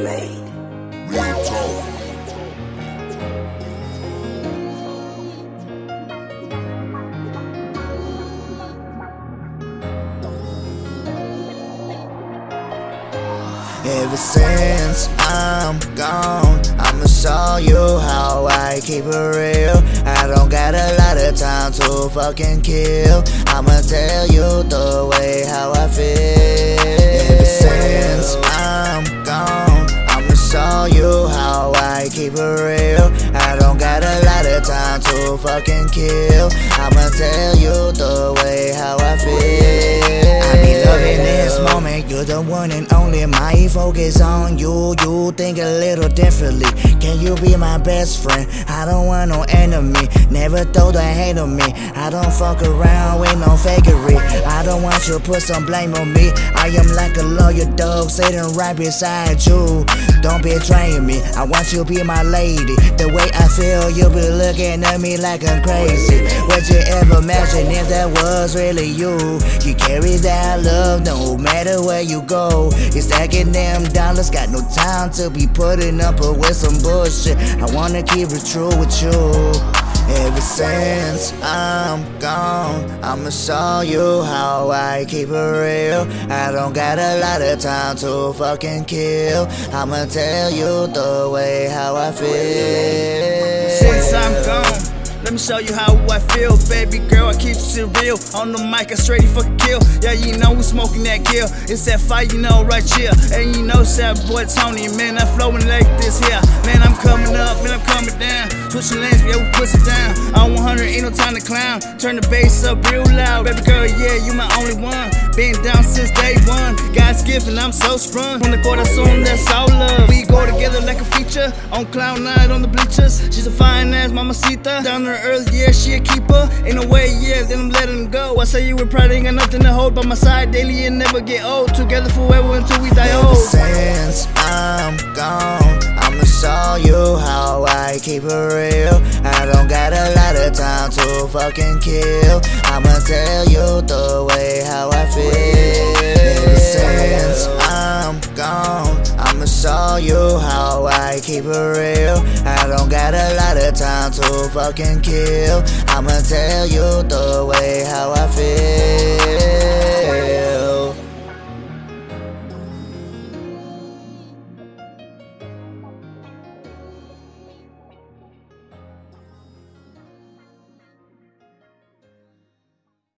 made. Real talk. Ever since I'm gone, I'ma show you how I keep it real. I don't got a lot of time to fucking kill. I'ma tell you the way how I feel. Ever since fucking kill. I'ma tell you the way how I feel. I be loving this moment, you're the one and only. My focus on you, you think a little differently. Can you be my best friend? I don't want no enemy. Never throw the hate on me. I don't fuck around with no fakery. I don't want you to put some blame on me. I am like a lawyer dog sitting right beside you. Don't betray me. I want you to be my lady. The way I feel, you be looking at me like I'm crazy. Would you ever imagine if that was really you? You carry that love no matter where you go. You're stacking them dollars, got no time to be putting up with some bullshit. I wanna keep it true with you. Ever since I'm gone, I'ma show you how I keep it real. I don't got a lot of time to fucking kill. I'ma tell you the way how I feel. Since I'm gone. Let me show you how I feel, baby girl. I keep it real. On the mic, I straight fucking kill. Yeah, you know we smoking that kill. It's that fight, you know, right here. And you know, that boy Tony, man. I'm flowing like this here. Man, I'm coming up, man, I'm coming down. Switching lanes, yeah, we push it down. 100, ain't no time to clown. Turn the bass up real loud, baby girl. Yeah, you my only one. Been down since day one. God's gift, and I'm so sprung. On the court, I assume that's all love. We go together like a feature. On cloud nine on the bleachers. She's a fine ass mamacita. Down there earth, yeah, she a keeper. Ain't no way, yeah, then I'm letting go. I say you were proud, ain't got nothing to hold by my side daily and never get old. Together forever until we die old. I don't got a lot of time to fucking kill. I'ma tell you the way how I feel. Since I'm gone, I'ma show you how I keep it real. I don't got a lot of time to fucking kill. I'ma tell you the way how I.